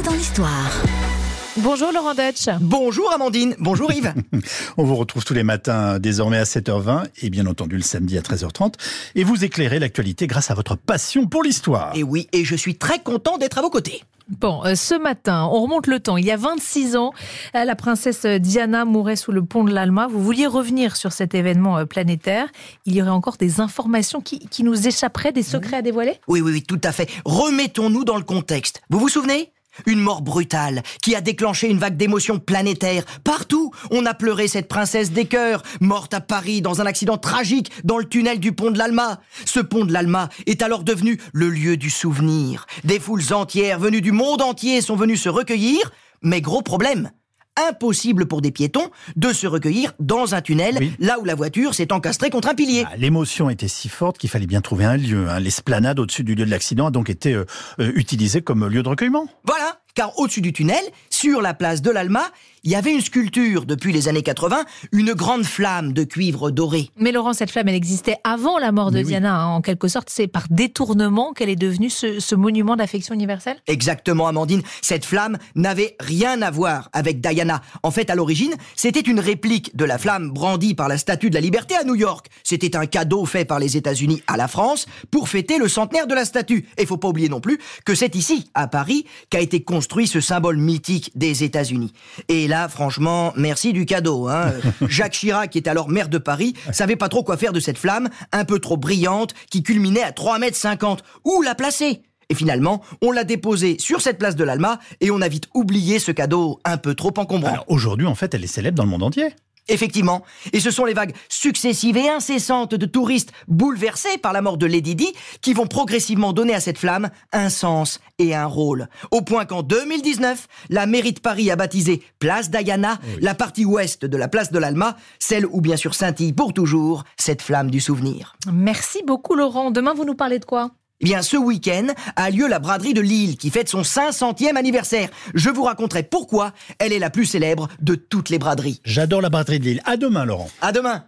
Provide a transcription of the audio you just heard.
Dans l'histoire. Bonjour Laurent Deutsch. Bonjour Amandine, bonjour Yves. On vous retrouve tous les matins désormais à 7h20 et bien entendu le samedi à 13h30 et vous éclairez l'actualité grâce à votre passion pour l'histoire. Et oui, et je suis très content d'être à vos côtés. Bon, euh, ce matin, on remonte le temps. Il y a 26 ans, euh, la princesse Diana mourait sous le pont de l'Alma. Vous vouliez revenir sur cet événement euh, planétaire. Il y aurait encore des informations qui, qui nous échapperaient, des secrets à dévoiler? Oui, oui, oui, tout à fait. Remettons-nous dans le contexte. Vous vous souvenez? Une mort brutale qui a déclenché une vague d'émotions planétaires. Partout, on a pleuré cette princesse des cœurs, morte à Paris dans un accident tragique dans le tunnel du pont de l'Alma. Ce pont de l'Alma est alors devenu le lieu du souvenir. Des foules entières venues du monde entier sont venues se recueillir, mais gros problème. Impossible pour des piétons de se recueillir dans un tunnel, Oui. là où la voiture s'est encastrée contre un pilier. Ah, L'émotion était si forte qu'il fallait bien trouver un lieu. hein. L'esplanade au-dessus du lieu de l'accident a donc été euh, euh, utilisée comme lieu de recueillement. Voilà, car au-dessus du tunnel, sur la place de l'Alma, il y avait une sculpture depuis les années 80, une grande flamme de cuivre doré. Mais Laurent, cette flamme, elle existait avant la mort de Mais oui. Diana. hein. En quelque sorte, c'est par détournement qu'elle est devenue ce, ce monument d'affection universelle? Exactement, Amandine, cette flamme n'avait rien à voir avec Diana. En fait, à l'origine, c'était une réplique de la flamme brandie par la Statue de la Liberté à New York. C'était un cadeau fait par les États-Unis à la France pour fêter le centenaire de la statue. Et faut pas oublier non plus que c'est ici, à Paris, qu'a été construit ce symbole mythique des États-Unis. Et là, franchement, merci du cadeau. Hein. Jacques Chirac, qui est alors maire de Paris, savait pas trop quoi faire de cette flamme, un peu trop brillante, qui culminait à 3,50 mètres. Où la placer et finalement, on l'a déposée sur cette place de l'Alma et on a vite oublié ce cadeau un peu trop encombrant. Alors aujourd'hui, en fait, elle est célèbre dans le monde entier. Effectivement. Et ce sont les vagues successives et incessantes de touristes bouleversés par la mort de Lady Di qui vont progressivement donner à cette flamme un sens et un rôle. Au point qu'en 2019, la mairie de Paris a baptisé Place Diana la partie ouest de la place de l'Alma, celle où bien sûr scintille pour toujours cette flamme du souvenir. Merci beaucoup Laurent. Demain, vous nous parlez de quoi? Eh bien, ce week-end a lieu la braderie de Lille qui fête son 500e anniversaire. Je vous raconterai pourquoi elle est la plus célèbre de toutes les braderies. J'adore la braderie de Lille. À demain, Laurent. À demain!